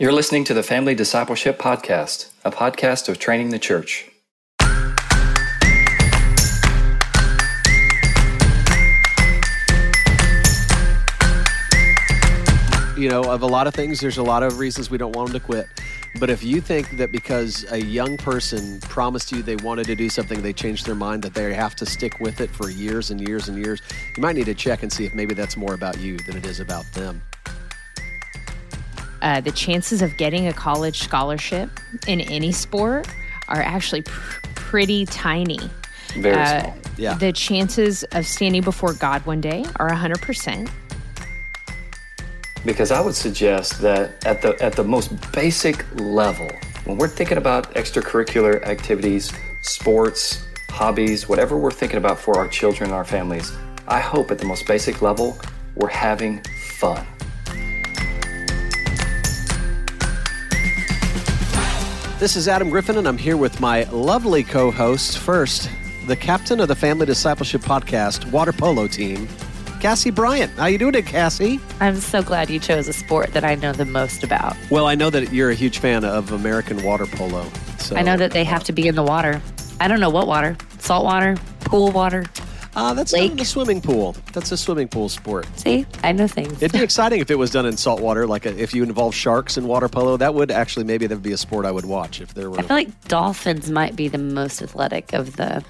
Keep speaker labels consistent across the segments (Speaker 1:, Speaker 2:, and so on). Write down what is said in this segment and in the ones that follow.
Speaker 1: You're listening to the Family Discipleship Podcast, a podcast of training the church.
Speaker 2: You know, of a lot of things, there's a lot of reasons we don't want them to quit. But if you think that because a young person promised you they wanted to do something, they changed their mind, that they have to stick with it for years and years and years, you might need to check and see if maybe that's more about you than it is about them.
Speaker 3: Uh, the chances of getting a college scholarship in any sport are actually pr- pretty tiny.
Speaker 1: Very
Speaker 3: Uh,
Speaker 1: small.
Speaker 2: Yeah.
Speaker 3: The chances of standing before God one day are 100%.
Speaker 1: Because I would suggest that at the at the most basic level, when we're thinking about extracurricular activities, sports, hobbies, whatever we're thinking about for our children and our families, I hope at the most basic level we're having fun.
Speaker 2: This is Adam Griffin, and I'm here with my lovely co host. First, the captain of the Family Discipleship Podcast water polo team, Cassie Bryant. How you doing, it, Cassie?
Speaker 4: I'm so glad you chose a sport that I know the most about.
Speaker 2: Well, I know that you're a huge fan of American water polo. So
Speaker 4: I know that they have to be in the water. I don't know what water. Salt water, pool water.
Speaker 2: Uh, that's
Speaker 4: Lake.
Speaker 2: not a swimming pool. That's a swimming pool sport.
Speaker 4: See, I know things.
Speaker 2: It'd be exciting if it was done in salt water, like a, if you involve sharks in water polo. That would actually maybe that would be a sport I would watch if there were.
Speaker 4: I feel like dolphins might be the most athletic of the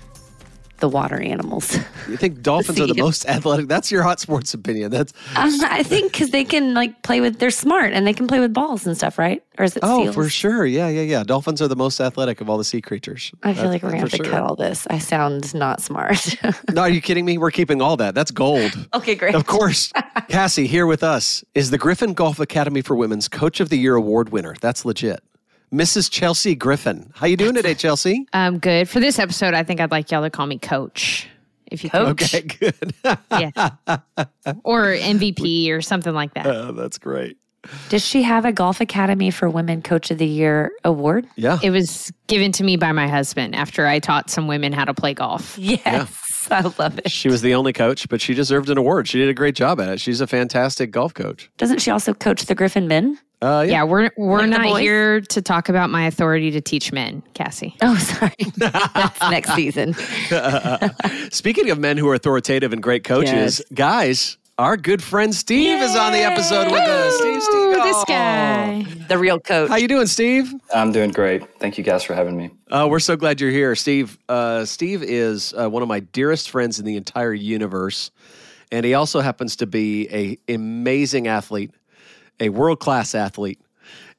Speaker 4: the water animals.
Speaker 2: you think dolphins are the most athletic? That's your hot sports opinion. That's
Speaker 4: um, I think because they can like play with. They're smart and they can play with balls and stuff, right? Or is it
Speaker 2: oh,
Speaker 4: seals?
Speaker 2: for sure. Yeah, yeah, yeah. Dolphins are the most athletic of all the sea creatures.
Speaker 4: I feel like we're gonna have to
Speaker 2: sure.
Speaker 4: cut all this. I sound not smart.
Speaker 2: No, are you kidding me? We're keeping all that. That's gold.
Speaker 4: okay, great.
Speaker 2: Of course. Cassie here with us is the Griffin Golf Academy for Women's Coach of the Year award winner. That's legit. Mrs. Chelsea Griffin. How you doing today, Chelsea?
Speaker 3: Um, good. For this episode, I think I'd like y'all to call me Coach. If you could.
Speaker 2: Okay, good.
Speaker 3: Yeah. or MVP or something like that.
Speaker 2: Oh, that's great.
Speaker 4: Does she have a golf academy for women coach of the year award?
Speaker 2: Yeah.
Speaker 3: It was given to me by my husband after I taught some women how to play golf.
Speaker 4: Yes, I love it.
Speaker 2: She was the only coach, but she deserved an award. She did a great job at it. She's a fantastic golf coach.
Speaker 4: Doesn't she also coach the Griffin men?
Speaker 2: Uh, yeah.
Speaker 3: Yeah, we're we're
Speaker 4: Like
Speaker 3: not here to talk about my authority to teach men, Cassie.
Speaker 4: Oh, sorry. That's next season.
Speaker 2: Speaking of men who are authoritative and great coaches,
Speaker 4: Yes.
Speaker 2: guys, our good friend Steve is on the episode with us. Steve, Steve,
Speaker 3: Ooh, this
Speaker 2: oh.
Speaker 3: guy.
Speaker 4: The real coach.
Speaker 2: How you doing, Steve?
Speaker 1: I'm doing great. Thank you guys for having me.
Speaker 2: Uh, we're so glad you're here, Steve. Uh, Steve is uh, one of my dearest friends in the entire universe, and he also happens to be a amazing athlete, a world class athlete,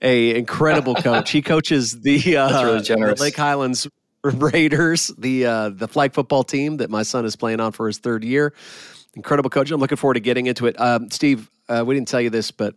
Speaker 2: a incredible coach. He coaches the, uh,
Speaker 1: really
Speaker 2: the. Lake Highlands Raiders, the uh, the flag football team that my son is playing on for his third year. Incredible coach. I'm looking forward to getting into it. Um, Steve, uh, we didn't tell you this, but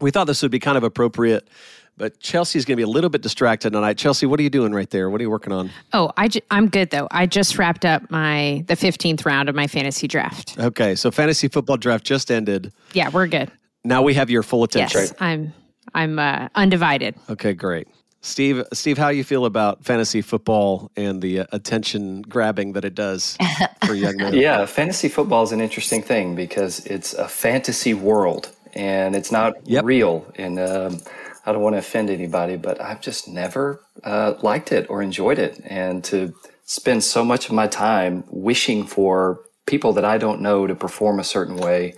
Speaker 2: we thought this would be kind of appropriate. But Chelsea's going to be a little bit distracted tonight. Chelsea, what are you doing right there? What are you working on?
Speaker 3: Oh, I ju- I'm good though. I just wrapped up my the 15th round of my fantasy draft.
Speaker 2: Okay, so fantasy football draft just ended.
Speaker 3: Yeah, we're good.
Speaker 2: Now we have your full attention.
Speaker 3: Yes, I'm I'm uh, undivided.
Speaker 2: Okay, great. Steve, Steve, how you feel about fantasy football and the uh, attention grabbing that it does for young men?
Speaker 1: Yeah, fantasy football is an interesting thing because it's a fantasy world and it's not
Speaker 2: Yep.
Speaker 1: real. And um, I don't want to offend anybody, but I've just never uh, liked it or enjoyed it. And to spend so much of my time wishing for people that I don't know to perform a certain way,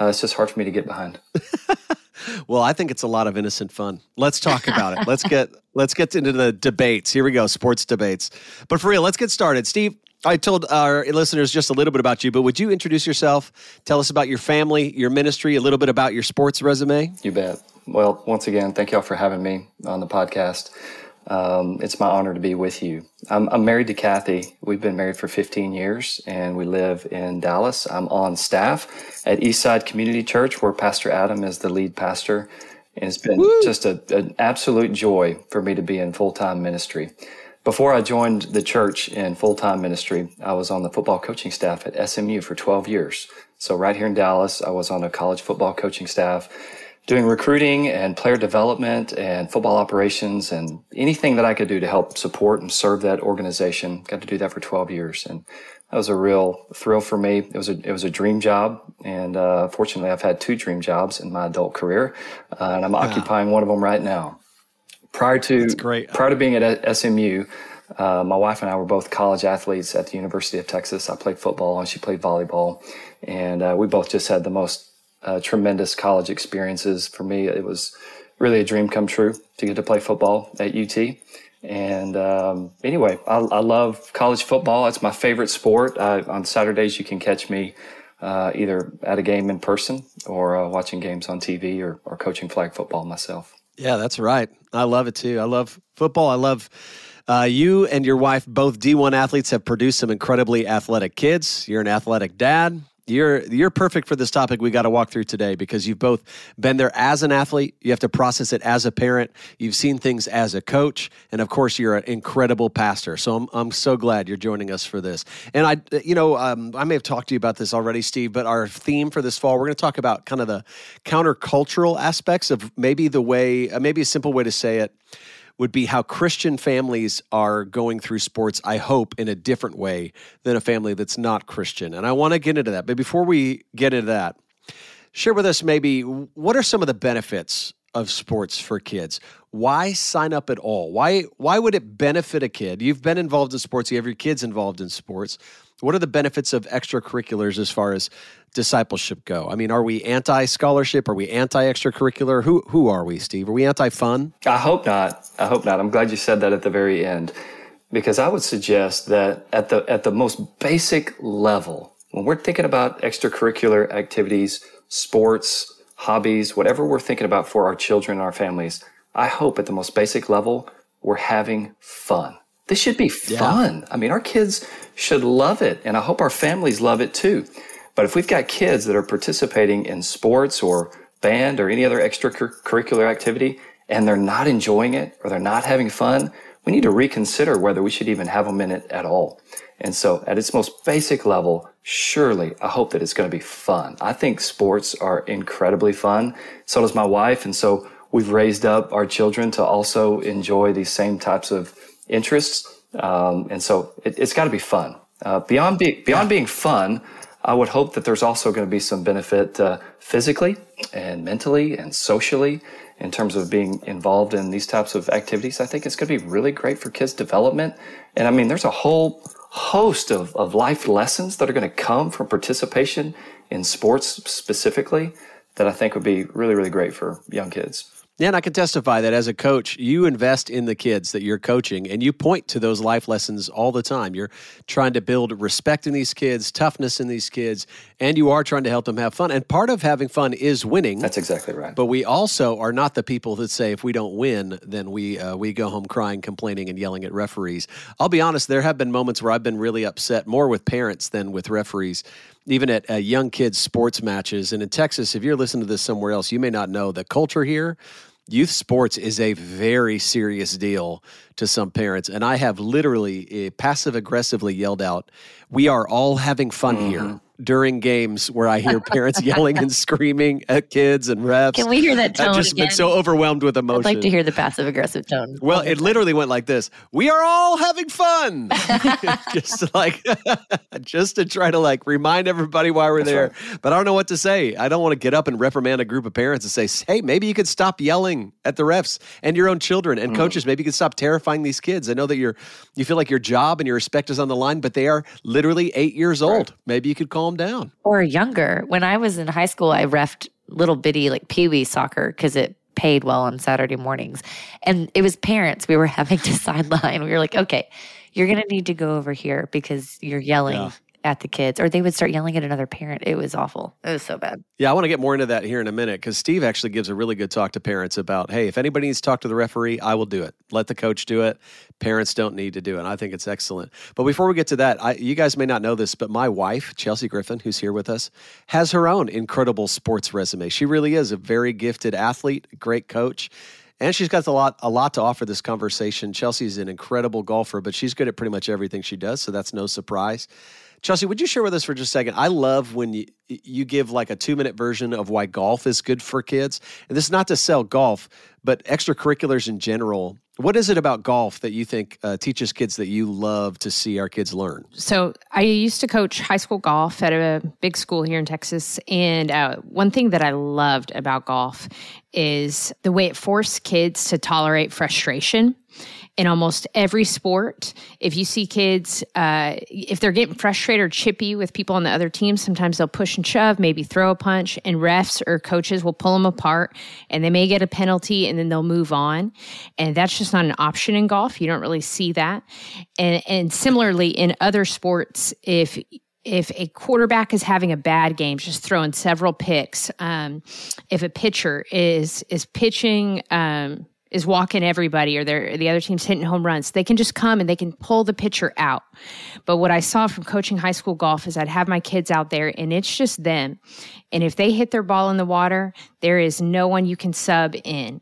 Speaker 1: uh, it's just hard for me to get behind.
Speaker 2: Well, I think it's a lot of innocent fun. Let's talk about it. Let's get let's get into the debates. Here we go, sports debates. But for real, let's get started. Steve, I told our listeners just a little bit about you, but would you introduce yourself? Tell us about your family, your ministry, a little bit about your sports resume.
Speaker 1: You bet. Well, once again, thank y'all for having me on the podcast. Um, it's my honor to be with you. I'm, I'm married to Kathy. We've been married for 15 years and we live in Dallas. I'm on staff at Eastside Community Church where Pastor Adam is the lead pastor. And it's been just a, an absolute joy for me to be in full time ministry. Before I joined the church in full time ministry, I was on the football coaching staff at SMU for 12 years. So, right here in Dallas, I was on a college football coaching staff. Doing recruiting and player development and football operations and anything that I could do to help support and serve that organization. Got to do that for 12 years. And that was a real thrill for me. It was a, it was a dream job. And, uh, fortunately, I've had two dream jobs in my adult career. Uh, and I'm yeah. occupying one of them right now. Prior to, prior to being at SMU, uh, my wife and I were both college athletes at the University of Texas. I played football and she played volleyball. And uh, we both just had the most uh, tremendous college experiences. For me, it was really a dream come true to get to play football at UT. And um, anyway, I, I, love college football. It's my favorite sport. I, on Saturdays, you can catch me uh, either at a game in person or uh, watching games on TV or, or coaching flag football myself.
Speaker 2: Yeah, that's right. I love it too. I love football. I love uh, you and your wife, both D1 athletes, have produced some incredibly athletic kids. You're an athletic dad. You're you're perfect for this topic we got to walk through today because you've both been there as an athlete, you have to process it as a parent, you've seen things as a coach, and of course you're an incredible pastor. So I'm I'm so glad you're joining us for this. And I you know um, I may have talked to you about this already, Steve, but our theme for this fall we're going to talk about kind of the countercultural aspects of maybe the way uh, maybe a simple way to say it would be how Christian families are going through sports, I hope, in a different way than a family that's not Christian. And I want to get into that. But before we get into that, share with us maybe what are some of the benefits of sports for kids? Why sign up at all? Why why would it benefit a kid? You've been involved in sports, you have your kids involved in sports. What are the benefits of extracurriculars as far as discipleship go? I mean, are we anti scholarship? Are we anti extracurricular? Who who are we, Steve? Are we anti fun?
Speaker 1: I hope not. I hope not. I'm glad you said that at the very end, because I would suggest that at the at the most basic level, when we're thinking about extracurricular activities, sports, hobbies, whatever we're thinking about for our children and our families, I hope at the most basic level we're having fun. This should be fun. Yeah. I mean, our kids should love it, and I hope our families love it too. But if we've got kids that are participating in sports or band or any other extracurricular activity and they're not enjoying it or they're not having fun, we need to reconsider whether we should even have them in it at all. And so at its most basic level, surely I hope that it's going to be fun. I think sports are incredibly fun. So does my wife. And so we've raised up our children to also enjoy these same types of interests. Um, and so it, has got to be fun. Uh, beyond, be, beyond being fun, I would hope that there's also going to be some benefit uh, physically and mentally and socially in terms of being involved in these types of activities. I think it's going to be really great for kids' development. And I mean, there's a whole host of, of life lessons that are going to come from participation in sports specifically that I think would be really, really great for young kids.
Speaker 2: Yeah, and I can testify that as a coach, you invest in the kids that you're coaching and you point to those life lessons all the time. You're trying to build respect in these kids, toughness in these kids, and you are trying to help them have fun. And part of having fun is winning.
Speaker 1: That's exactly right.
Speaker 2: But we also are not the people that say if we don't win, then we uh, we go home crying, complaining, and yelling at referees. I'll be honest, there have been moments where I've been really upset more with parents than with referees even at uh, young kids' sports matches. And in Texas, if you're listening to this somewhere else, you may not know the culture here youth sports is a very serious deal to some parents. And I have literally uh, passive aggressively yelled out, We are all having fun mm-hmm. here during games where I hear parents yelling and screaming at kids and refs.
Speaker 4: Can we hear that tone?
Speaker 2: I've just
Speaker 4: again?
Speaker 2: been so overwhelmed with emotion.
Speaker 4: I'd like to hear the passive aggressive tone.
Speaker 2: Well, it literally went like this: "We are all having fun," just to like, just to try to like remind everybody why we're That's there. Right. But I don't know what to say. I don't want to get up and reprimand a group of parents and say, "Hey, maybe you could stop yelling at the refs and your own children and mm. coaches. Maybe you could stop terrifying these kids. I know that you're you feel like your job and your respect is on the line, but they are literally eight years old. Right. Maybe you could calm down
Speaker 4: or younger. When I was in high school, I refed little bitty like pee wee soccer because it paid well on Saturday mornings. And it was parents we were having to sideline. We were like, okay, you're going to need to go over here because you're yelling yeah at the kids or they would start yelling at another parent. It was awful. It was so bad.
Speaker 2: Yeah, I want to get more into that here in a minute because Steve actually gives a really good talk to parents about hey, if anybody needs to talk to the referee, I will do it. Let the coach do it. Parents don't need to do it. I think it's excellent. But before we get to that, I, you guys may not know this, but my wife, Chelsea Griffin, who's here with us, has her own incredible sports resume. She really is a very gifted athlete, great coach. And she's got a lot, a lot to offer this conversation. Chelsea's an incredible golfer, but she's good at pretty much everything she does, so that's no surprise. Chelsea, would you share with us for just a second? I love when you you give like a two minute version of why golf is good for kids. And this is not to sell golf, but extracurriculars in general. What is it about golf that you think uh, teaches kids that you love to see our kids learn?
Speaker 3: So, I used to coach high school golf at a big school here in Texas. And uh, one thing that I loved about golf is the way it forced kids to tolerate frustration in almost every sport. If you see kids, uh, if they're getting frustrated or chippy with people on the other team, sometimes they'll push and shove, maybe throw a punch, and refs or coaches will pull them apart and they may get a penalty and then they'll move on. And that's just not an option in golf. You don't really see that. And, and similarly, in other sports, if if a quarterback is having a bad game, just throwing several picks. Um, if a pitcher is is pitching um, is walking everybody or they're, the other team's hitting home runs. They can just come and they can pull the pitcher out. But what I saw from coaching high school golf is I'd have my kids out there and it's just them. And if they hit their ball in the water, there is no one you can sub in.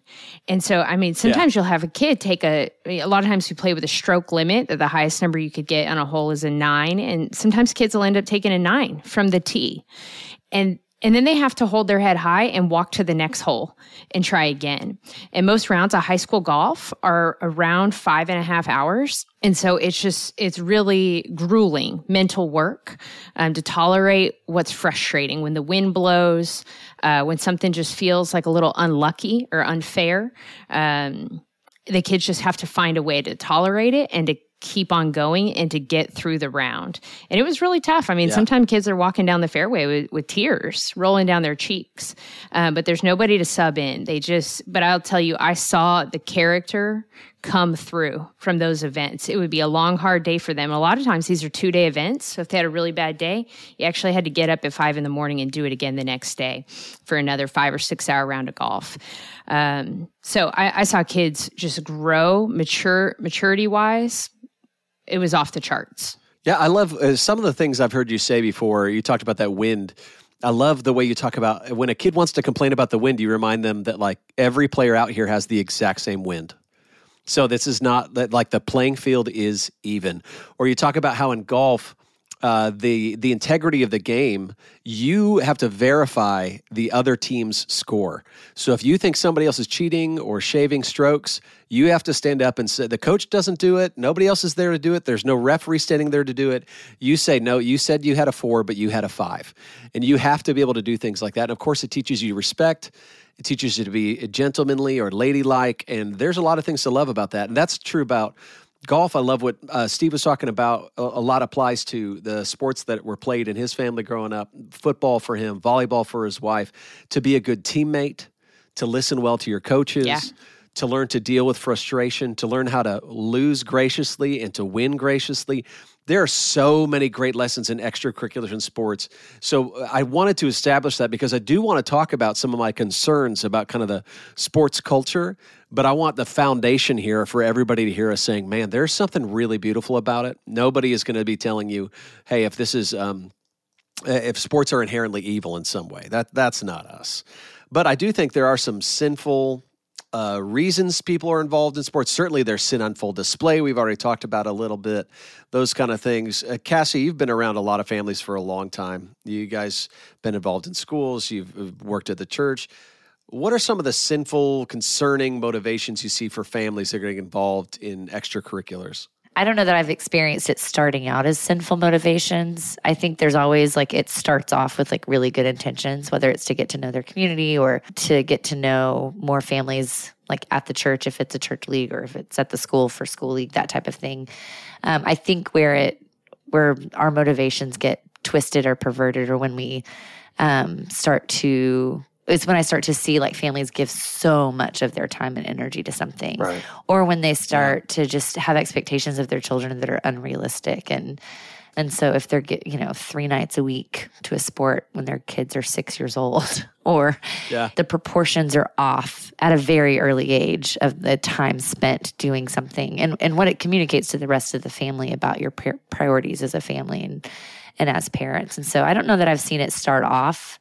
Speaker 3: And so, I mean, sometimes yeah. you'll have a kid take a, a lot of times you play with a stroke limit that the highest number you could get on a hole is a nine. And sometimes kids will end up taking a nine from the tee. And and then they have to hold their head high and walk to the next hole and try again. And most rounds of high school golf are around five and a half hours. And so it's just, it's really grueling mental work um, to tolerate what's frustrating when the wind blows, uh, when something just feels like a little unlucky or unfair. Um, the kids just have to find a way to tolerate it and to keep on going and to get through the round. And it was really tough. I mean, yeah. sometimes kids are walking down the fairway with, with tears rolling down their cheeks, um, but there's nobody to sub in. They just, but I'll tell you, I saw the character come through from those events. It would be a long, hard day for them. A lot of times these are two day events. So if they had a really bad day, you actually had to get up at five in the morning and do it again the next day for another five or six hour round of golf. Um, so I, I saw kids just grow, mature, maturity wise it was off the charts.
Speaker 2: Yeah, I love uh, some of the things I've heard you say before. You talked about that wind. I love the way you talk about when a kid wants to complain about the wind, you remind them that like every player out here has the exact same wind. So this is not that like the playing field is even. Or you talk about how in golf, uh, the the integrity of the game, you have to verify the other team's score. So if you think somebody else is cheating or shaving strokes, you have to stand up and say the coach doesn't do it. Nobody else is there to do it. There's no referee standing there to do it. You say no. You said you had a four, but you had a five, and you have to be able to do things like that. And of course, it teaches you respect. It teaches you to be gentlemanly or ladylike, and there's a lot of things to love about that. And that's true about golf i love what uh, steve was talking about a, a, lot applies to the sports that were played in his family growing up football for him volleyball for his wife to be a good teammate to listen well to your coaches yeah. to learn to deal with frustration to learn how to lose graciously and to win graciously there are so many great lessons in extracurriculars and sports. So uh, I wanted to establish that because I do want to talk about some of my concerns about kind of the sports culture, but I want the foundation here for everybody to hear us saying, man, there's something really beautiful about it. Nobody is going to be telling you, hey, if this is, um, if sports are inherently evil in some way, that that's not us. But I do think there are some sinful uh, reasons people are involved in sports. Certainly, there's sin on full display. We've already talked about a little bit those kind of things. Uh, Cassie, you've been around a lot of families for a long time. You guys been involved in schools. You've uh, worked at the church. What are some of the sinful, concerning motivations you see for families that are getting involved in extracurriculars?
Speaker 4: I don't know that I've experienced it starting out as sinful motivations. I think there's always like it starts off with like really good intentions, whether it's to get to know their community or to get to know more families like at the church if it's a church league or if it's at the school for school league, that type of thing. Um, I think where it where our motivations get twisted or perverted or when we um, start to it's when I start to see like families give so much of their time and energy to something, right. or when they start yeah. to just have expectations of their children that are unrealistic and and so if they're get you know three nights a week to a sport when their kids are six years old, or yeah. the proportions are off at a very early age of the time spent doing something, and and what it communicates to the rest of the family about your priorities as a family and and as parents. And so I don't know that I've seen it start off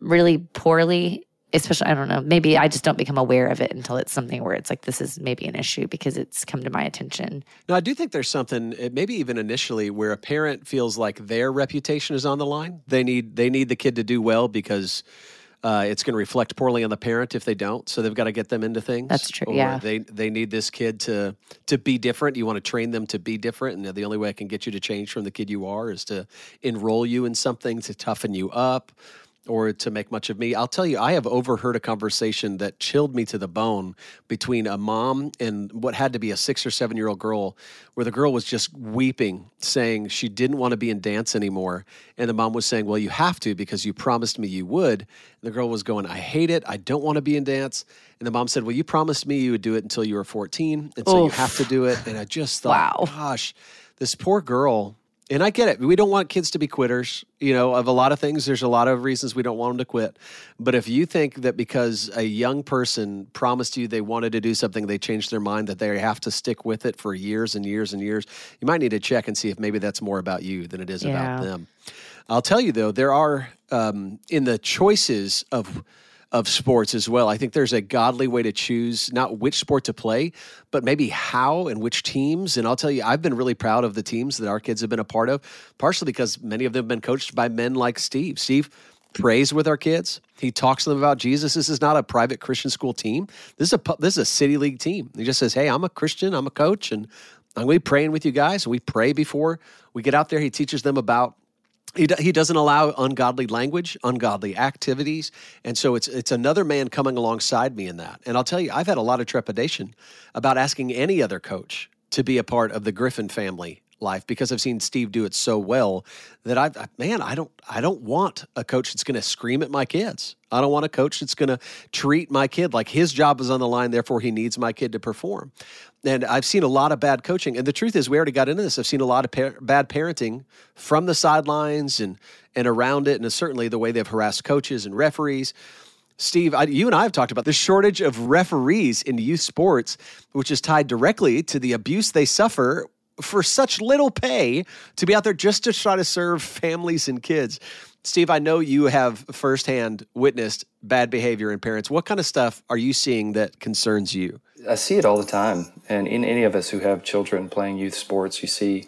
Speaker 4: really poorly especially I don't know, maybe I just don't become aware of it until it's something where it's like this is maybe an issue because it's come to my attention.
Speaker 2: No, I do think there's something eh, maybe even initially where a parent feels like their reputation is on the line. They need they need the kid to do well because uh, it's going to reflect poorly on the parent if they don't. So they've got to get them into things.
Speaker 4: That's true.
Speaker 2: Or
Speaker 4: yeah.
Speaker 2: They they need this kid to to be different. You want to train them to be different, and the only way I can get you to change from the kid you are is to enroll you in something to toughen you up or to make much of me. I'll tell you, I have overheard a conversation that chilled me to the bone between a mom and what had to be a six or seven year old girl, where the girl was just weeping, saying she didn't want to be in dance anymore. And the mom was saying, Well, you have to because you promised me you would. And the girl was going, I hate it. I don't want to be in dance. And the mom said, Well, you promised me you would do it until you were 14. And so Oof. you have to do it. And I just thought, wow. gosh, this poor girl and I get it. We don't want kids to be quitters. You know, of a lot of things, there's a lot of reasons we don't want them to quit. But if you think that because a young person promised you they wanted to do something, they changed their mind, that they have to stick with it for years and years and years, you might need to check and see if maybe that's more about you than it is yeah. about them. I'll tell you though, there are um, in the choices of of sports as well. I think there's a godly way to choose not which sport to play, but maybe how and which teams. And I'll tell you, I've been really proud of the teams that our kids have been a part of, partially because many of them have been coached by men like Steve. Steve prays with our kids. He talks to them about Jesus. This is not a private Christian school team. This is a this is a city league team. He just says, "Hey, I'm a Christian. I'm a coach, and I'm going to be praying with you guys." We pray before we get out there. He teaches them about he, he doesn't allow ungodly language, ungodly activities, and so it's it's another man coming alongside me in that. And I'll tell you, I've had a lot of trepidation about asking any other coach to be a part of the Griffin family life because I've seen Steve do it so well that I've man, I don't I don't want a coach that's going to scream at my kids. I don't want a coach that's going to treat my kid like his job is on the line, therefore he needs my kid to perform. And I've seen a lot of bad coaching. And the truth is, we already got into this. I've seen a lot of par- bad parenting from the sidelines and and around it, and certainly the way they've harassed coaches and referees. Steve, I, you and I have talked about the shortage of referees in youth sports, which is tied directly to the abuse they suffer for such little pay to be out there just to try to serve families and kids. Steve, I know you have firsthand witnessed bad behavior in parents. What kind of stuff are you seeing that concerns you?
Speaker 1: I see it all the time. And in any of us who have children playing youth sports, you see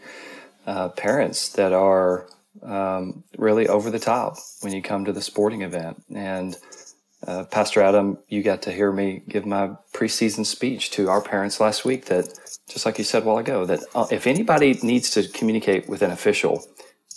Speaker 1: uh, parents that are um, really over the top when you come to the sporting event. And uh, Pastor Adam, you got to hear me give my preseason speech to our parents last week that, just like you said a while ago, that uh, if anybody needs to communicate with an official,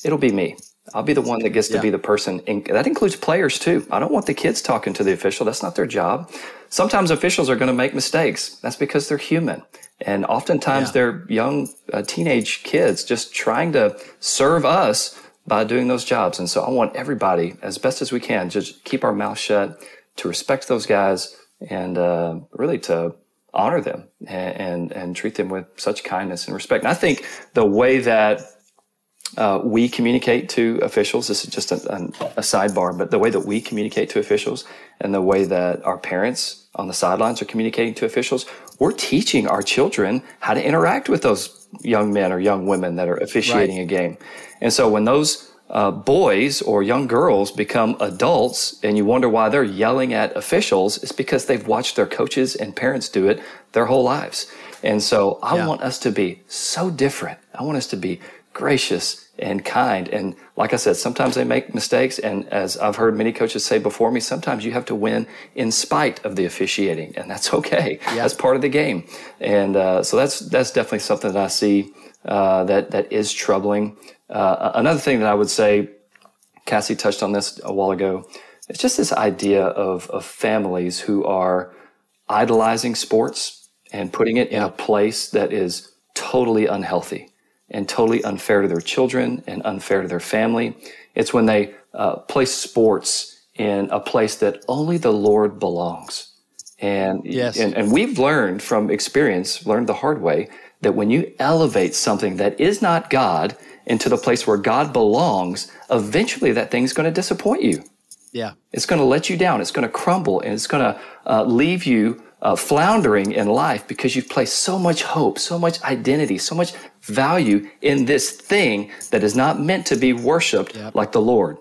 Speaker 1: it'll be me. I'll be the one that gets to yeah. be the person. In, that includes players too. I don't want the kids talking to the official. That's not their job. Sometimes officials are going to make mistakes. That's because they're human. And oftentimes yeah. they're young uh, teenage kids just trying to serve us by doing those jobs. And so I want everybody, as best as we can, just keep our mouth shut, to respect those guys, and uh, really to honor them and, and, and treat them with such kindness and respect. And I think the way that uh, we communicate to officials. This is just a, a, sidebar, but the way that we communicate to officials and the way that our parents on the sidelines are communicating to officials, we're teaching our children how to interact with those young men or young women that are officiating right. a game. And so when those uh, boys or young girls become adults and you wonder why they're yelling at officials, it's because they've watched their coaches and parents do it their whole lives. And so I yeah. want us to be so different. I want us to be gracious and kind. And like I said, sometimes they make mistakes. And as I've heard many coaches say before me, sometimes you have to win in spite of the officiating, and that's okay. Yeah. That's part of the game. And uh, so that's that's definitely something that I see uh, that that is troubling. Uh, another thing that I would say, Cassie touched on this a while ago. It's just this idea of of families who are idolizing sports and putting it yeah. in a place that is totally unhealthy and totally unfair to their children and unfair to their family. It's when they uh, place sports in a place that only the Lord belongs. And, yes. and, and we've learned from experience, learned the hard way, that when you elevate something that is not God into the place where God belongs, eventually that thing's going to disappoint you.
Speaker 2: Yeah.
Speaker 1: It's going to let you down. It's going to crumble and it's going to uh, leave you uh, floundering in life because you've placed so much hope, so much identity, so much value in this thing that is not meant to be worshiped yep. like the Lord.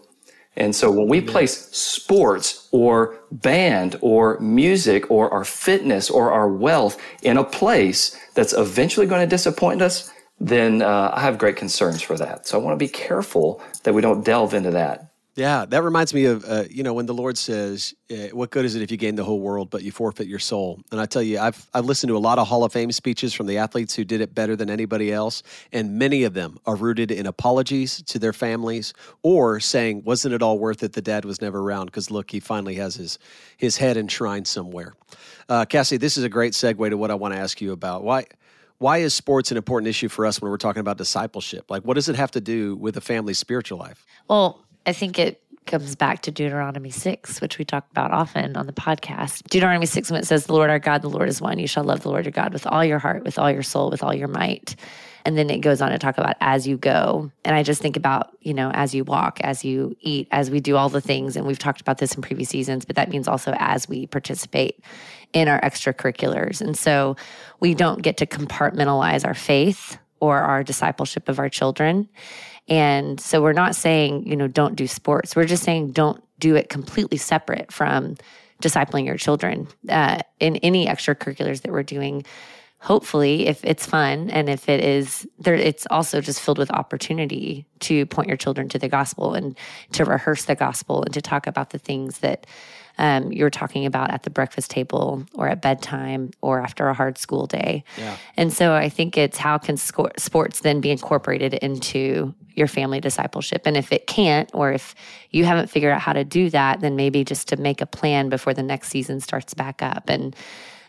Speaker 1: And so when we place sports or band or music or our fitness or our wealth in a place that's eventually going to disappoint us, then uh, I have great concerns for that. So I want to be careful that we don't delve into that.
Speaker 5: Yeah, that reminds me of uh, you know when the Lord says, uh, "What good is it if you gain the whole world but you forfeit your soul?" And I tell you, I've I've listened to a lot of Hall of Fame speeches from the athletes who did it better than anybody else, and many of them are rooted in apologies to their families or saying, "Wasn't it all worth it? The dad was never around because look, he finally has his his head enshrined somewhere." Uh, Cassie, this is a great segue to what I want to ask you about. Why? Why is sports an important issue for us when we're talking about discipleship? Like, what does it have to do with a family's spiritual life?
Speaker 4: Well, I think it comes back to Deuteronomy 6, which we talk about often on the podcast. Deuteronomy 6, when it says, The Lord our God, the Lord is one, you shall love the Lord your God with all your heart, with all your soul, with all your might. And then it goes on to talk about as you go. And I just think about, you know, as you walk, as you eat, as we do all the things. And we've talked about this in previous seasons, but that means also as we participate in our extracurriculars. And so we don't get to compartmentalize our faith or our discipleship of our children. And so we're not saying, you know, don't do sports. We're just saying don't do it completely separate from discipling your children uh, in any extracurriculars that we're doing. Hopefully, if it's fun and if it is there, it's also just filled with opportunity to point your children to the gospel and to rehearse the gospel and to talk about the things that um, you're talking about at the breakfast table or at bedtime or after a hard school day. Yeah. And so I think it's how can sports then be incorporated into your family discipleship? And if it can't, or if you haven't figured out how to do that, then maybe just to make a plan before the next season starts back up. And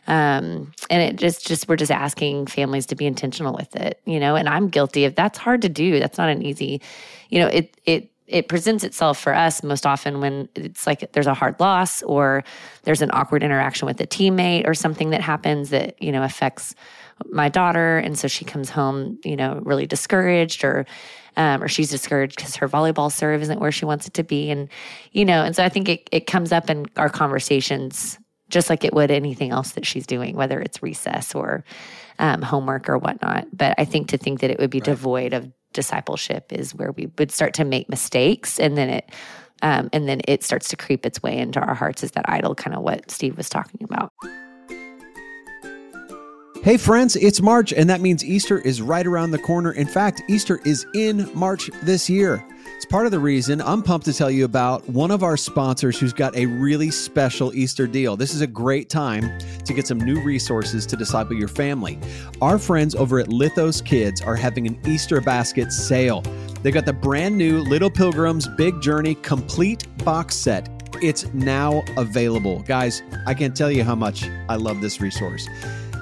Speaker 4: um, and it just just we're just asking families to be intentional with it, you know. And I'm guilty of that's hard to do. That's not an easy, you know. It it it presents itself for us most often when it's like there's a hard loss or there's an awkward interaction with a teammate or something that happens that you know affects my daughter. And so she comes home you know really discouraged or um, or she's discouraged because her volleyball serve isn't where she wants it to be. And you know and so i think it, it comes up in our conversations just like it would anything else that she's doing whether it's recess or um, homework or whatnot. But i think to think that it would be right. devoid of discipleship is where we would start to make mistakes and then it um, and then it starts to creep its way into our hearts. Is that idol kind of what steve was talking about
Speaker 2: Hey, friends, it's March, and that means Easter is right around the corner. In fact, Easter is in March this year. It's part of the reason I'm pumped to tell you about one of our sponsors who's got a really special Easter deal. This is a great time to get some new resources to disciple your family. Our friends over at Lithos Kids are having an Easter basket sale. They got the brand new Little Pilgrims Big Journey complete box set. It's now available. Guys, I can't tell you how much I love this resource.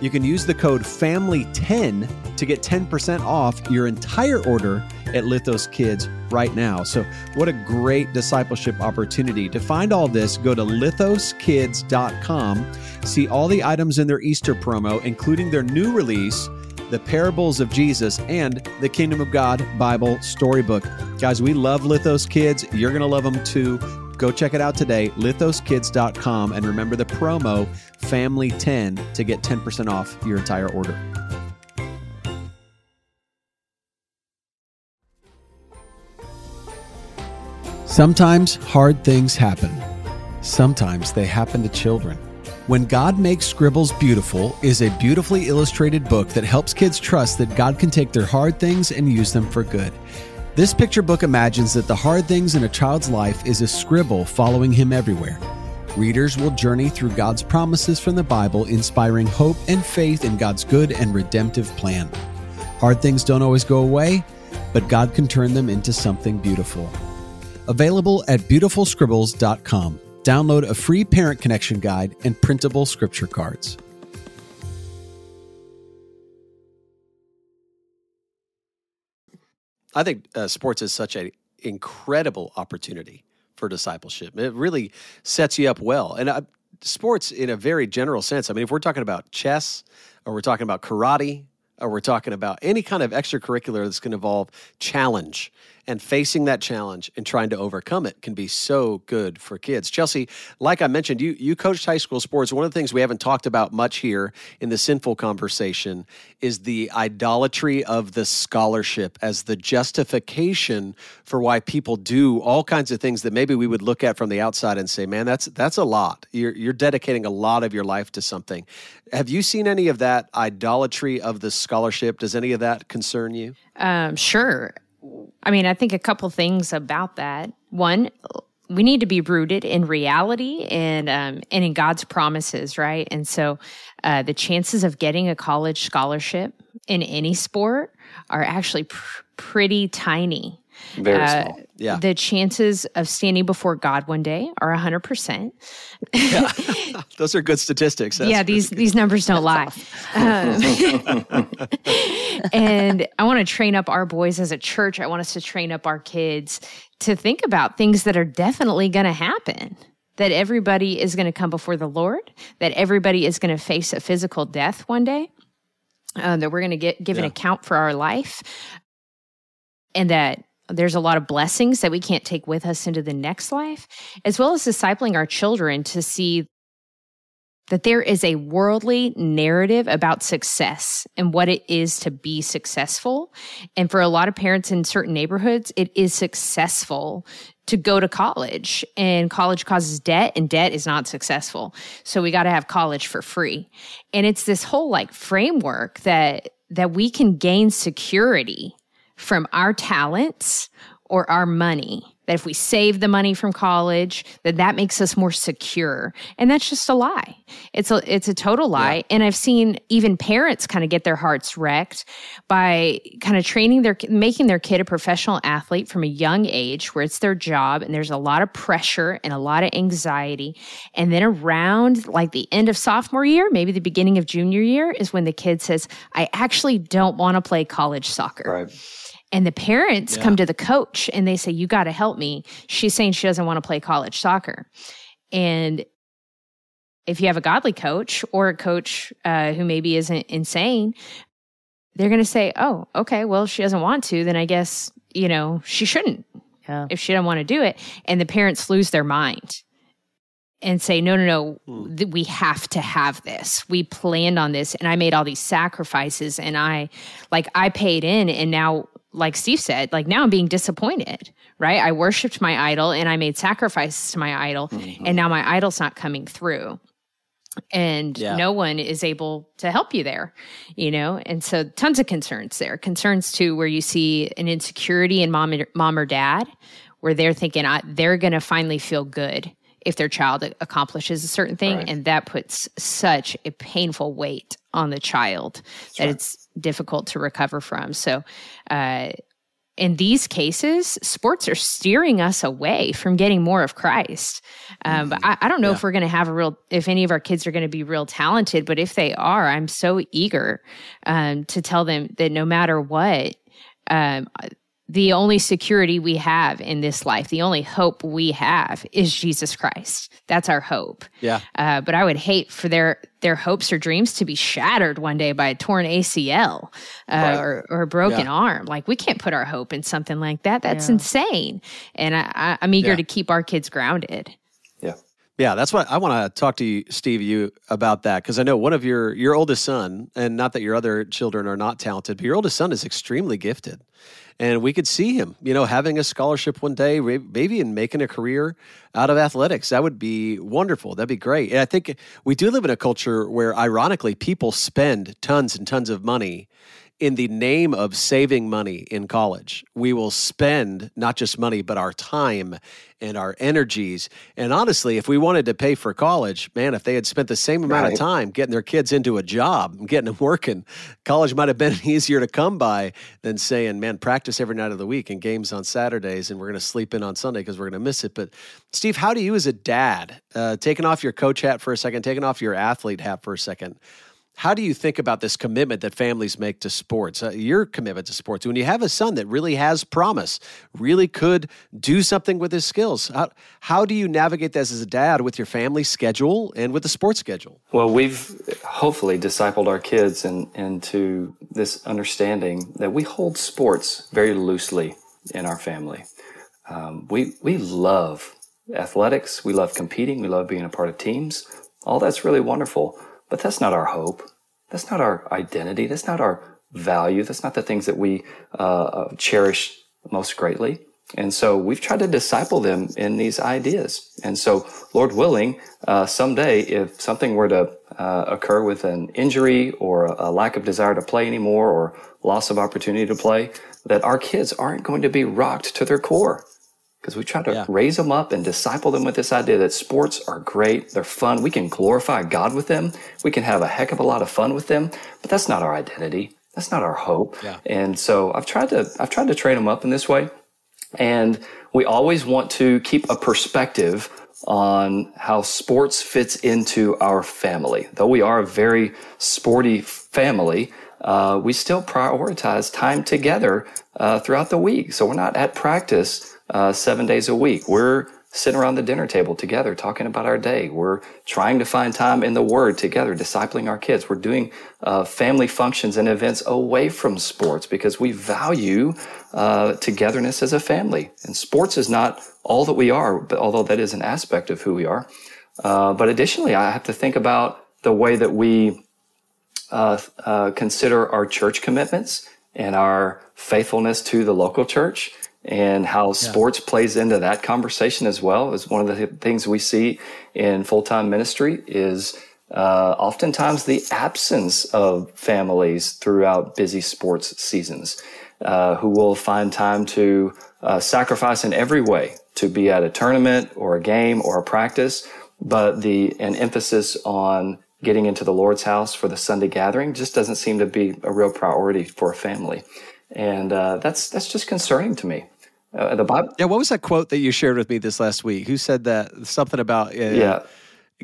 Speaker 2: You can use the code FAMILY10 to get 10% off your entire order at Lithos Kids right now. So, what a great discipleship opportunity. To find all this, go to lithoskids.com, see all the items in their Easter promo, including their new release, The Parables of Jesus, and the Kingdom of God Bible Storybook. Guys, we love Lithos Kids. You're going to love them too. Go check it out today, lithoskids.com, and remember the promo FAMILY10 to get 10% off your entire order. Sometimes hard things happen. Sometimes they happen to children. When God Makes Scribbles Beautiful is a beautifully illustrated book that helps kids trust that God can take their hard things and use them for good. This picture book imagines that the hard things in a child's life is a scribble following him everywhere. Readers will journey through God's promises from the Bible, inspiring hope and faith in God's good and redemptive plan. Hard things don't always go away, but God can turn them into something beautiful. Available at beautifulscribbles.com. Download a free parent connection guide and printable scripture cards.
Speaker 5: I think uh, sports is such an incredible opportunity for discipleship. It really sets you up well. And uh, sports, in a very general sense, I mean, if we're talking about chess or we're talking about karate,
Speaker 2: or we're talking about any kind of extracurricular that's going to involve challenge and facing that challenge and trying to overcome it can be so good for kids. Chelsea, like I mentioned, you you coached high school sports. One of the things we haven't talked about much here in the sinful conversation is the idolatry of the scholarship as the justification for why people do all kinds of things that maybe we would look at from the outside and say, "Man, that's that's a lot. You're you're dedicating a lot of your life to something." Have you seen any of that idolatry of the scholarship? Does any of that concern you?
Speaker 3: Um, sure. I mean, I think a couple things about that. One, we need to be rooted in reality and um, and in God's promises, right? And so, uh, the chances of getting a college scholarship in any sport are actually pr- pretty tiny.
Speaker 1: Very uh, small.
Speaker 2: Yeah.
Speaker 3: The chances of standing before God one day are 100%.
Speaker 2: yeah. Those are good statistics.
Speaker 3: That's yeah, these, these numbers don't lie. Um, and I want to train up our boys as a church. I want us to train up our kids to think about things that are definitely going to happen that everybody is going to come before the Lord, that everybody is going to face a physical death one day, uh, that we're going to get give yeah. an account for our life, and that there's a lot of blessings that we can't take with us into the next life, as well as discipling our children to see that there is a worldly narrative about success and what it is to be successful. And for a lot of parents in certain neighborhoods, it is successful to go to college and college causes debt and debt is not successful. So we got to have college for free. And it's this whole like framework that that we can gain security from our talents or our money. That if we save the money from college, that that makes us more secure. And that's just a lie. It's a it's a total lie. Yeah. And I've seen even parents kind of get their hearts wrecked by kind of training their making their kid a professional athlete from a young age where it's their job and there's a lot of pressure and a lot of anxiety. And then around like the end of sophomore year, maybe the beginning of junior year is when the kid says, "I actually don't want to play college soccer."
Speaker 1: Right
Speaker 3: and the parents yeah. come to the coach and they say, You got to help me. She's saying she doesn't want to play college soccer. And if you have a godly coach or a coach uh, who maybe isn't insane, they're going to say, Oh, okay, well, she doesn't want to. Then I guess, you know, she shouldn't yeah. if she doesn't want to do it. And the parents lose their mind and say, no, no, no, hmm. th- we have to have this. We planned on this and I made all these sacrifices and I, like, I paid in and now like Steve said, like now I'm being disappointed, right? I worshiped my idol and I made sacrifices to my idol, mm-hmm. and now my idol's not coming through. And yeah. no one is able to help you there, you know? And so tons of concerns there. Concerns too, where you see an insecurity in mom, mom or dad, where they're thinking they're going to finally feel good if their child accomplishes a certain thing. Right. And that puts such a painful weight on the child That's that right. it's difficult to recover from. So, uh, in these cases, sports are steering us away from getting more of Christ. Um, but I, I, don't know yeah. if we're going to have a real, if any of our kids are going to be real talented, but if they are, I'm so eager um, to tell them that no matter what, um, the only security we have in this life, the only hope we have is Jesus Christ. That's our hope.
Speaker 2: Yeah.
Speaker 3: Uh, but I would hate for their their hopes or dreams to be shattered one day by a torn ACL uh, right. or, or a broken yeah. arm. Like we can't put our hope in something like that. That's yeah. insane. And I, am eager yeah. to keep our kids grounded.
Speaker 1: Yeah.
Speaker 2: Yeah, that's what I want to talk to you, Steve, you about that because I know one of your your oldest son, and not that your other children are not talented, but your oldest son is extremely gifted, and we could see him, you know, having a scholarship one day, maybe and making a career out of athletics. That would be wonderful. That'd be great. And I think we do live in a culture where, ironically, people spend tons and tons of money in the name of saving money in college. We will spend not just money, but our time and our energies. And honestly, if we wanted to pay for college, man, if they had spent the same amount right. of time getting their kids into a job and getting them working, college might have been easier to come by than saying, man, practice every night of the week and games on Saturdays and we're going to sleep in on Sunday because we're going to miss it. But Steve, how do you as a dad, uh, taking off your coach hat for a second, taking off your athlete hat for a second, how do you think about this commitment that families make to sports? Uh, your commitment to sports. When you have a son that really has promise, really could do something with his skills, how, how do you navigate this as a dad with your family schedule and with the sports schedule?
Speaker 1: Well, we've hopefully discipled our kids in, into this understanding that we hold sports very loosely in our family. Um, we we love athletics. We love competing. We love being a part of teams. All that's really wonderful, but that's not our hope. That's not our identity. That's not our value. That's not the things that we uh, uh cherish most greatly. And so we've tried to disciple them in these ideas. And so, Lord willing, uh, someday if something were to uh, occur with an injury or a lack of desire to play anymore or loss of opportunity to play, that our kids aren't going to be rocked to their core. Because we try to yeah. raise them up and disciple them with this idea that sports are great, they're fun, we can glorify God with them, we can have a heck of a lot of fun with them, but that's not our identity. That's not our hope. Yeah. And so I've tried to I've tried to train them up in this way. And we always want to keep a perspective on how sports fits into our family. Though we are a very sporty family, uh, we still prioritize time together uh, throughout the week. So we're not at practice uh, seven days a week. We're sitting around the dinner table together talking about our day. We're trying to find time in the Word together, discipling our kids. We're doing uh, family functions and events away from sports because we value uh, togetherness as a family. And sports is not all that we are, but although that is an aspect of who we are. Uh, but additionally, I have to think about the way that we uh, uh, consider our church commitments and our faithfulness to the local church and how yeah. sports plays into that conversation as well is one of the things we see in full-time ministry is uh, oftentimes the absence of families throughout busy sports seasons uh, who will find time to uh, sacrifice in every way to be at a tournament or a game or a practice but the an emphasis on getting into the lord's house for the sunday gathering just doesn't seem to be a real priority for a family and uh, that's that's just concerning to me. Uh, the Bible.
Speaker 2: Yeah, what was that quote that you shared with me this last week? Who said that? Something about uh, yeah.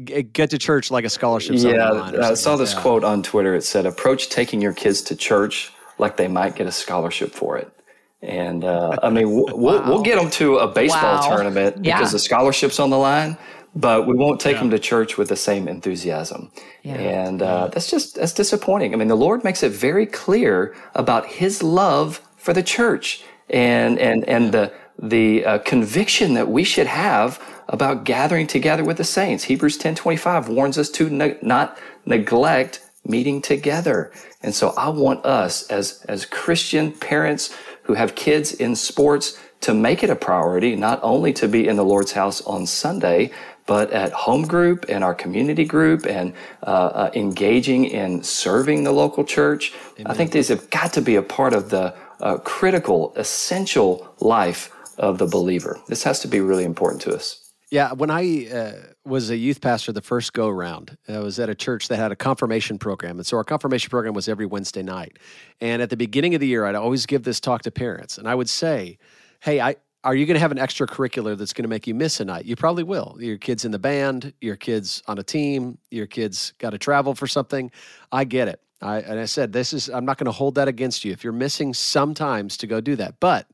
Speaker 2: Get to church like a scholarship.
Speaker 1: Yeah, I saw this quote on Twitter. It said, "Approach taking your kids to church like they might get a scholarship for it." And uh, I mean, we'll, wow. we'll, get them to a baseball wow. tournament yeah. because the scholarship's on the line, but we won't take yeah. them to church with the same enthusiasm. Yeah. And uh, that's just that's disappointing. I mean, the Lord makes it very clear about His love for the church and and and the the uh, conviction that we should have about gathering together with the saints. Hebrews 10:25 warns us to ne- not neglect meeting together. And so I want us as as Christian parents who have kids in sports to make it a priority not only to be in the Lord's house on Sunday, but at home group and our community group and uh, uh, engaging in serving the local church. Amen. I think these have got to be a part of the uh, critical, essential life of the believer. This has to be really important to us.
Speaker 2: Yeah, when I uh, was a youth pastor the first go round, I was at a church that had a confirmation program. And so our confirmation program was every Wednesday night. And at the beginning of the year, I'd always give this talk to parents. And I would say, hey, I, are you going to have an extracurricular that's going to make you miss a night? You probably will. Your kids in the band, your kids on a team, your kids got to travel for something. I get it. I, and I said, this is, I'm not going to hold that against you if you're missing sometimes to go do that. But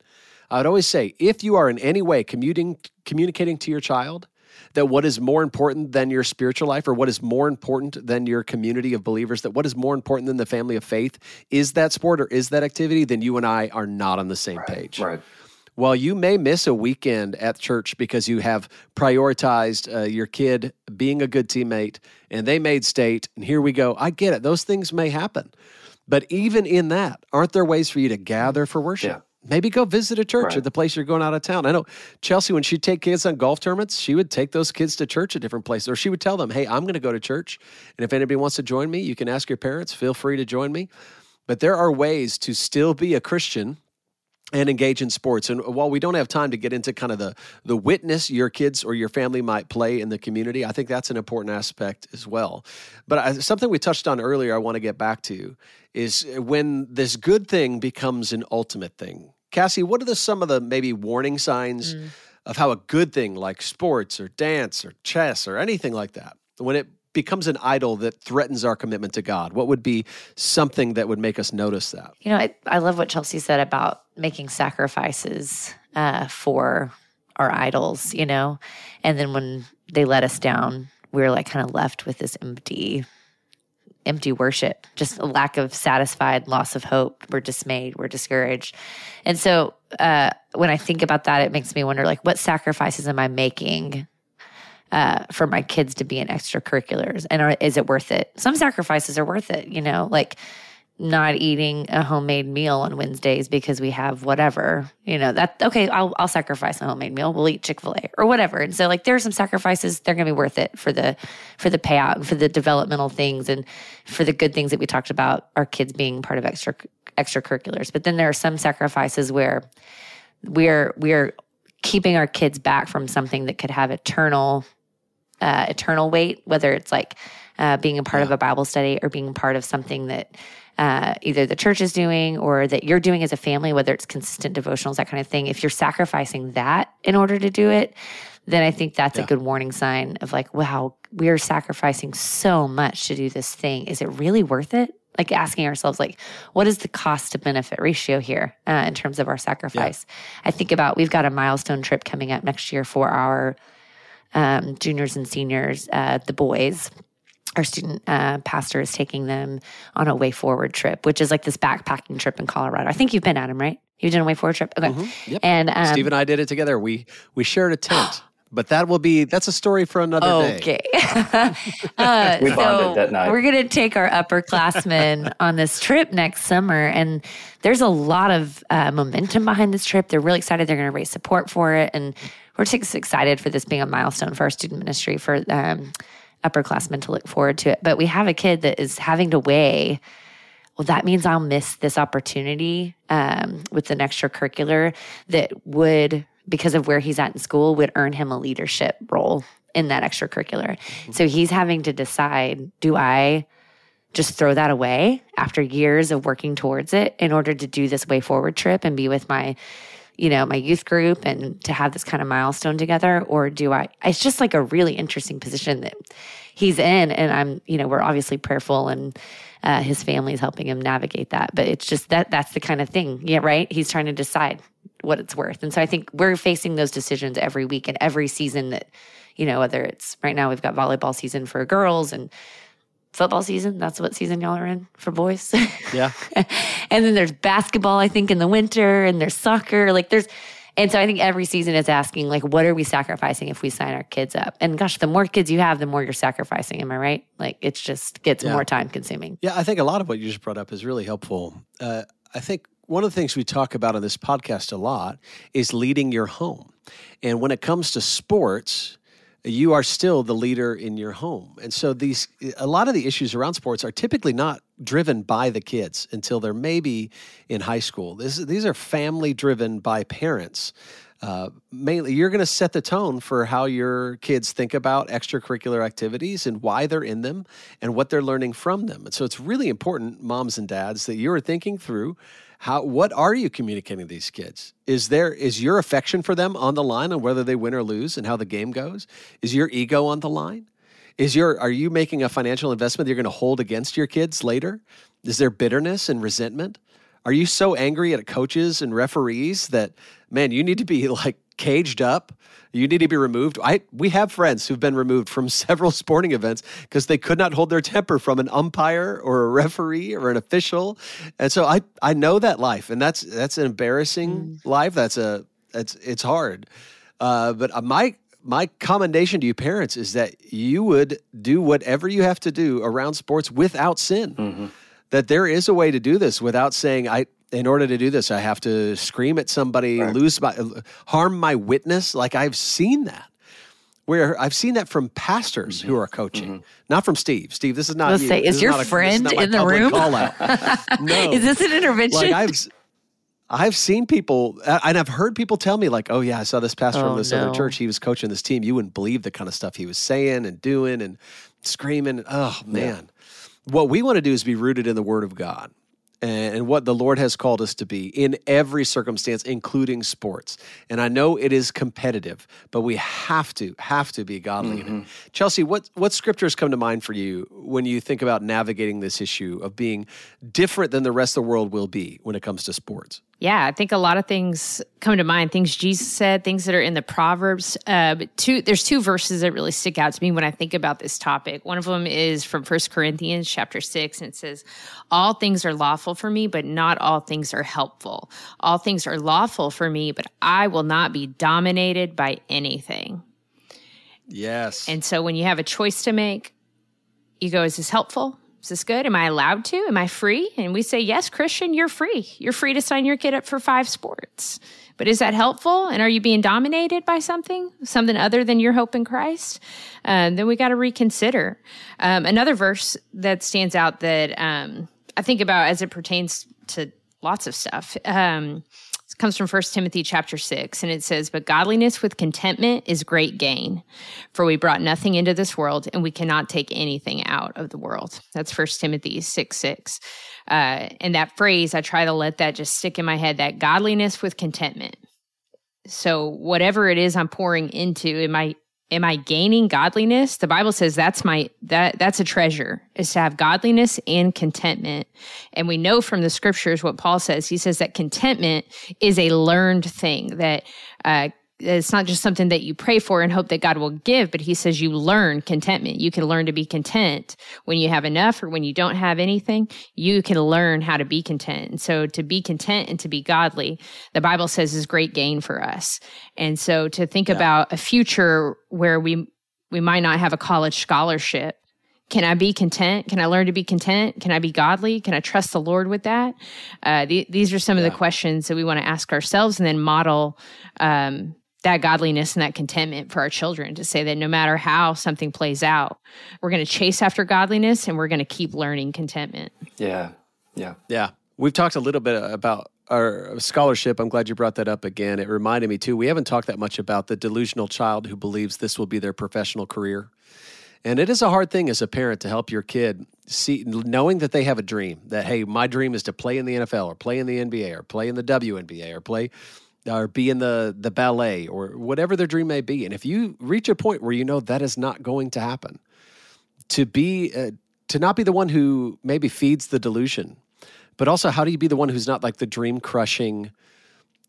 Speaker 2: I would always say, if you are in any way commuting, communicating to your child that what is more important than your spiritual life or what is more important than your community of believers, that what is more important than the family of faith is that sport or is that activity, then you and I are not on the same
Speaker 1: right,
Speaker 2: page.
Speaker 1: Right.
Speaker 2: Well, you may miss a weekend at church because you have prioritized uh, your kid being a good teammate and they made state. And here we go. I get it. Those things may happen. But even in that, aren't there ways for you to gather for worship? Yeah. Maybe go visit a church right. at the place you're going out of town. I know Chelsea, when she'd take kids on golf tournaments, she would take those kids to church at different places, or she would tell them, Hey, I'm going to go to church. And if anybody wants to join me, you can ask your parents. Feel free to join me. But there are ways to still be a Christian and engage in sports. And while we don't have time to get into kind of the the witness your kids or your family might play in the community, I think that's an important aspect as well. But I, something we touched on earlier, I want to get back to is when this good thing becomes an ultimate thing. Cassie, what are the some of the maybe warning signs mm. of how a good thing like sports or dance or chess or anything like that, when it becomes an idol that threatens our commitment to God? What would be something that would make us notice that?
Speaker 4: You know, I, I love what Chelsea said about making sacrifices uh, for our idols, you know? And then when they let us down, we are like kind of left with this empty empty worship, just a lack of satisfied, loss of hope. We're dismayed, we're discouraged. And so uh, when I think about that, it makes me wonder like, what sacrifices am I making uh, for my kids to be in extracurriculars? And are, is it worth it? Some sacrifices are worth it, you know, like not eating a homemade meal on Wednesdays because we have whatever, you know, that okay, I'll I'll sacrifice a homemade meal. We'll eat Chick-fil-A or whatever. And so like there are some sacrifices, they're gonna be worth it for the for the payout and for the developmental things and for the good things that we talked about our kids being part of extra extracurriculars. But then there are some sacrifices where we're we're keeping our kids back from something that could have eternal uh, eternal weight, whether it's like uh, being a part yeah. of a Bible study or being part of something that uh, either the church is doing or that you're doing as a family, whether it's consistent devotionals, that kind of thing. If you're sacrificing that in order to do it, then I think that's yeah. a good warning sign of like, wow, we're sacrificing so much to do this thing. Is it really worth it? Like asking ourselves, like, what is the cost to benefit ratio here uh, in terms of our sacrifice? Yeah. I think about we've got a milestone trip coming up next year for our um, juniors and seniors, uh, the boys our student uh, pastor is taking them on a way forward trip, which is like this backpacking trip in Colorado. I think you've been, Adam, right? You've done a way forward trip. Okay. Mm-hmm.
Speaker 2: Yep. And um, Steve and I did it together. We we shared a tent. but that will be that's a story for another
Speaker 4: okay.
Speaker 2: day.
Speaker 4: Okay. uh, we bonded that night. We're gonna take our upperclassmen on this trip next summer, and there's a lot of uh, momentum behind this trip. They're really excited. They're gonna raise support for it, and we're just excited for this being a milestone for our student ministry for um, upperclassmen to look forward to it. But we have a kid that is having to weigh, well, that means I'll miss this opportunity um, with an extracurricular that would, because of where he's at in school, would earn him a leadership role in that extracurricular. Mm-hmm. So he's having to decide do I just throw that away after years of working towards it in order to do this way forward trip and be with my you know, my youth group and to have this kind of milestone together? Or do I? It's just like a really interesting position that he's in. And I'm, you know, we're obviously prayerful and uh, his family is helping him navigate that. But it's just that that's the kind of thing. Yeah, right? He's trying to decide what it's worth. And so I think we're facing those decisions every week and every season that, you know, whether it's right now we've got volleyball season for girls and football season. That's what season y'all are in for boys.
Speaker 2: Yeah.
Speaker 4: and then there's basketball, I think, in the winter, and there's soccer. Like there's, and so I think every season is asking, like, what are we sacrificing if we sign our kids up? And gosh, the more kids you have, the more you're sacrificing. Am I right? Like it just gets yeah. more time consuming.
Speaker 2: Yeah, I think a lot of what you just brought up is really helpful. Uh, I think one of the things we talk about on this podcast a lot is leading your home. And when it comes to sports, you are still the leader in your home. And so these a lot of the issues around sports are typically not driven by the kids until they're maybe in high school. This, these are family driven by parents. Uh, mainly, you're going to set the tone for how your kids think about extracurricular activities and why they're in them and what they're learning from them. And so it's really important, moms and dads, that you're thinking through how what are you communicating to these kids? Is there is your affection for them on the line on whether they win or lose and how the game goes? Is your ego on the line? Is your are you making a financial investment that you're going to hold against your kids later? Is there bitterness and resentment? Are you so angry at coaches and referees that man you need to be like caged up. You need to be removed. I we have friends who've been removed from several sporting events because they could not hold their temper from an umpire or a referee or an official. And so I I know that life, and that's that's an embarrassing mm. life. That's a that's it's hard. Uh, but uh, my my commendation to you parents is that you would do whatever you have to do around sports without sin. Mm-hmm. That there is a way to do this without saying I in order to do this, I have to scream at somebody, right. lose my, harm my witness. Like I've seen that. Where I've seen that from pastors mm-hmm. who are coaching, mm-hmm. not from Steve. Steve, this is not.
Speaker 4: Let's
Speaker 2: you.
Speaker 4: say,
Speaker 2: is
Speaker 4: your friend a, in the room?
Speaker 2: Call out. no,
Speaker 4: is this an intervention?
Speaker 2: Like I've, I've seen people, and I've heard people tell me, like, "Oh yeah, I saw this pastor oh, from this no. other church. He was coaching this team. You wouldn't believe the kind of stuff he was saying and doing and screaming. Oh man, yeah. what we want to do is be rooted in the Word of God and what the Lord has called us to be in every circumstance, including sports. And I know it is competitive, but we have to have to be godly mm-hmm. in it. Mm-hmm. Chelsea, what what scriptures come to mind for you when you think about navigating this issue of being different than the rest of the world will be when it comes to sports?
Speaker 3: Yeah, I think a lot of things come to mind. Things Jesus said, things that are in the Proverbs. Uh, but two, there's two verses that really stick out to me when I think about this topic. One of them is from First Corinthians chapter six, and it says, "All things are lawful for me, but not all things are helpful. All things are lawful for me, but I will not be dominated by anything."
Speaker 2: Yes.
Speaker 3: And so when you have a choice to make, you go, "Is this helpful? Is this good? Am I allowed to? Am I free? And we say, yes, Christian, you're free. You're free to sign your kid up for five sports. But is that helpful? And are you being dominated by something, something other than your hope in Christ? Uh, then we got to reconsider. Um, another verse that stands out that um, I think about as it pertains to lots of stuff. Um, comes from First Timothy chapter 6 and it says but godliness with contentment is great gain for we brought nothing into this world and we cannot take anything out of the world. That's First Timothy 6 6 uh, and that phrase I try to let that just stick in my head that godliness with contentment. So whatever it is I'm pouring into am I am i gaining godliness? The bible says that's my that that's a treasure is to have godliness and contentment. And we know from the scriptures what paul says. He says that contentment is a learned thing that uh, it's not just something that you pray for and hope that God will give, but he says you learn contentment. You can learn to be content when you have enough or when you don't have anything. You can learn how to be content. And so to be content and to be godly, the Bible says is great gain for us. And so to think yeah. about a future where we we might not have a college scholarship can I be content? Can I learn to be content? Can I be godly? Can I trust the Lord with that? Uh, th- these are some yeah. of the questions that we want to ask ourselves and then model um, that godliness and that contentment for our children to say that no matter how something plays out, we're going to chase after godliness and we're going to keep learning contentment.
Speaker 1: Yeah. Yeah.
Speaker 2: Yeah. We've talked a little bit about our scholarship. I'm glad you brought that up again. It reminded me too. We haven't talked that much about the delusional child who believes this will be their professional career. And it is a hard thing as a parent to help your kid see, knowing that they have a dream that, hey, my dream is to play in the NFL or play in the NBA or play in the WNBA or play or be in the the ballet or whatever their dream may be. And if you reach a point where you know that is not going to happen to be uh, to not be the one who maybe feeds the delusion but also how do you be the one who's not like the dream crushing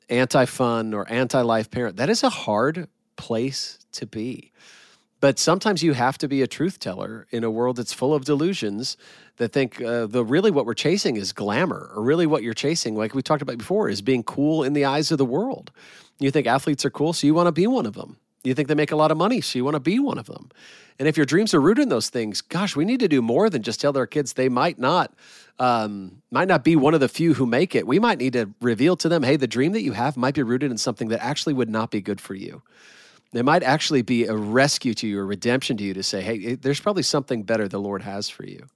Speaker 2: anti-fun or anti-life parent? That is a hard place to be. But sometimes you have to be a truth teller in a world that's full of delusions that think uh, the really what we're chasing is glamour, or really what you're chasing, like we talked about before, is being cool in the eyes of the world. You think athletes are cool, so you want to be one of them. You think they make a lot of money, so you want to be one of them. And if your dreams are rooted in those things, gosh, we need to do more than just tell our kids they might not um, might not be one of the few who make it. We might need to reveal to them, hey, the dream that you have might be rooted in something that actually would not be good for you. It might actually be a rescue to you, a redemption to you to say, hey, there's probably something better the Lord has for you.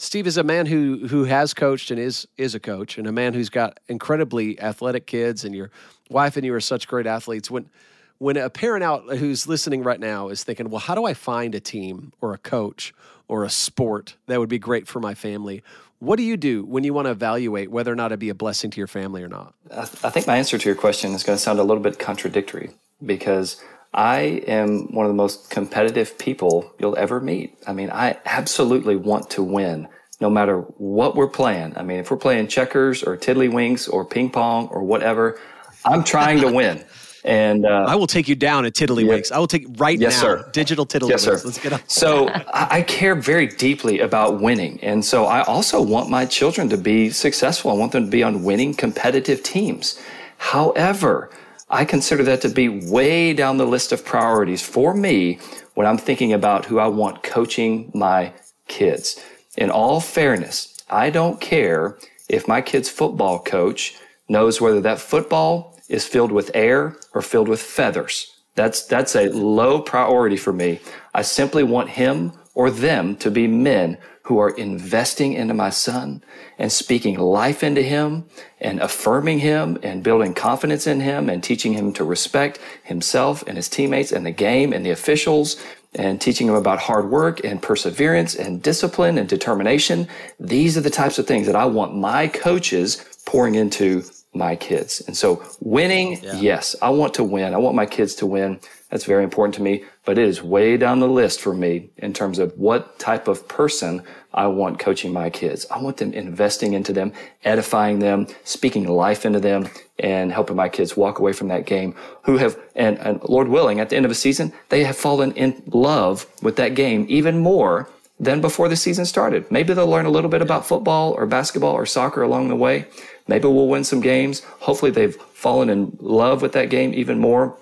Speaker 2: Steve is a man who who has coached and is is a coach, and a man who's got incredibly athletic kids, and your wife and you are such great athletes. When when a parent out who's listening right now is thinking, well, how do I find a team or a coach or a sport that would be great for my family? What do you do when you want to evaluate whether or not it'd be a blessing to your family or not?
Speaker 1: I, th- I think my answer to your question is going to sound a little bit contradictory because I am one of the most competitive people you'll ever meet. I mean, I absolutely want to win no matter what we're playing. I mean, if we're playing checkers or tiddlywinks or ping pong or whatever, I'm trying to win. And uh,
Speaker 2: I will take you down at Tiddlywinks. Yeah. I will take right
Speaker 1: yes,
Speaker 2: now.
Speaker 1: Sir.
Speaker 2: Digital Tiddlywinks.
Speaker 1: Yes, sir.
Speaker 2: Let's get up.
Speaker 1: so I care very deeply about winning, and so I also want my children to be successful. I want them to be on winning competitive teams. However, I consider that to be way down the list of priorities for me when I'm thinking about who I want coaching my kids. In all fairness, I don't care if my kid's football coach knows whether that football is filled with air or filled with feathers. That's, that's a low priority for me. I simply want him or them to be men who are investing into my son and speaking life into him and affirming him and building confidence in him and teaching him to respect himself and his teammates and the game and the officials and teaching him about hard work and perseverance and discipline and determination. These are the types of things that I want my coaches pouring into my kids. And so winning, yeah. yes, I want to win. I want my kids to win. That's very important to me, but it is way down the list for me in terms of what type of person I want coaching my kids. I want them investing into them, edifying them, speaking life into them, and helping my kids walk away from that game who have, and, and Lord willing, at the end of a season, they have fallen in love with that game even more than before the season started. Maybe they'll learn a little bit about football or basketball or soccer along the way. Maybe we'll win some games. Hopefully they've fallen in love with that game even more.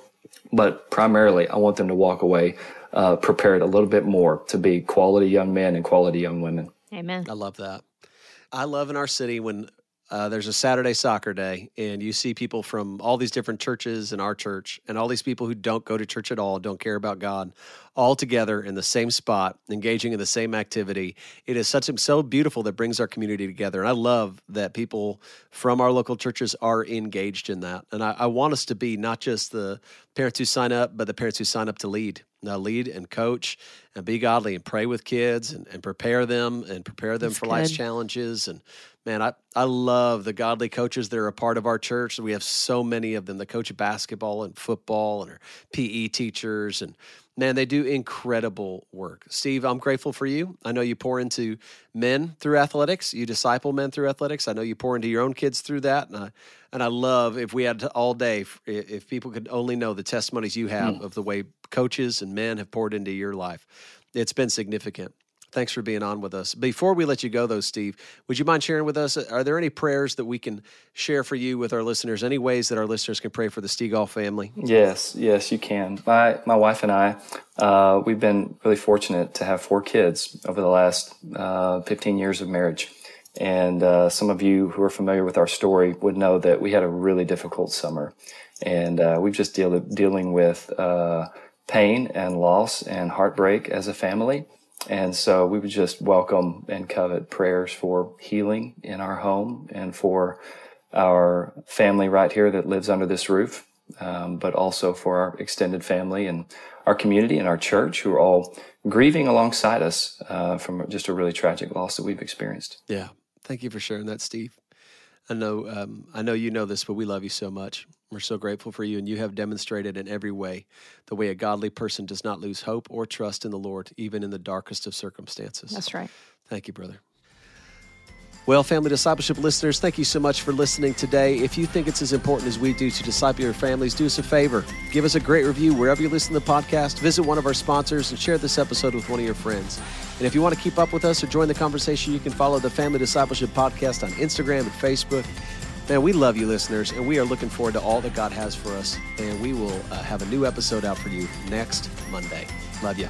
Speaker 1: But primarily, I want them to walk away uh, prepared a little bit more to be quality young men and quality young women.
Speaker 3: Amen.
Speaker 2: I love that. I love in our city when uh, there's a Saturday soccer day, and you see people from all these different churches in our church, and all these people who don't go to church at all, don't care about God, all together in the same spot, engaging in the same activity. It is such so beautiful that brings our community together, and I love that people from our local churches are engaged in that. And I, I want us to be not just the parents who sign up, but the parents who sign up to lead now lead and coach and be godly and pray with kids and, and prepare them and prepare them That's for good. life's challenges and man, I, I love the godly coaches that are a part of our church. We have so many of them that coach basketball and football and are PE teachers. And man, they do incredible work. Steve, I'm grateful for you. I know you pour into men through athletics, you disciple men through athletics. I know you pour into your own kids through that. And I, and I love if we had all day, if people could only know the testimonies you have mm. of the way coaches and men have poured into your life. It's been significant. Thanks for being on with us. Before we let you go, though, Steve, would you mind sharing with us? Are there any prayers that we can share for you with our listeners? Any ways that our listeners can pray for the Stigall family?
Speaker 1: Yes, yes, you can. My my wife and I, uh, we've been really fortunate to have four kids over the last uh, 15 years of marriage. And uh, some of you who are familiar with our story would know that we had a really difficult summer, and uh, we've just deal, dealing with uh, pain and loss and heartbreak as a family. And so we would just welcome and covet prayers for healing in our home and for our family right here that lives under this roof, um, but also for our extended family and our community and our church who are all grieving alongside us uh, from just a really tragic loss that we've experienced.
Speaker 2: Yeah. Thank you for sharing that, Steve. I know, um, I know you know this, but we love you so much. We're so grateful for you, and you have demonstrated in every way the way a godly person does not lose hope or trust in the Lord, even in the darkest of circumstances.
Speaker 3: That's right.
Speaker 2: Thank you, brother. Well, family discipleship listeners, thank you so much for listening today. If you think it's as important as we do to disciple your families, do us a favor. Give us a great review wherever you listen to the podcast. Visit one of our sponsors and share this episode with one of your friends. And if you want to keep up with us or join the conversation, you can follow the Family Discipleship Podcast on Instagram and Facebook. Man, we love you, listeners, and we are looking forward to all that God has for us. And we will uh, have a new episode out for you next Monday. Love you.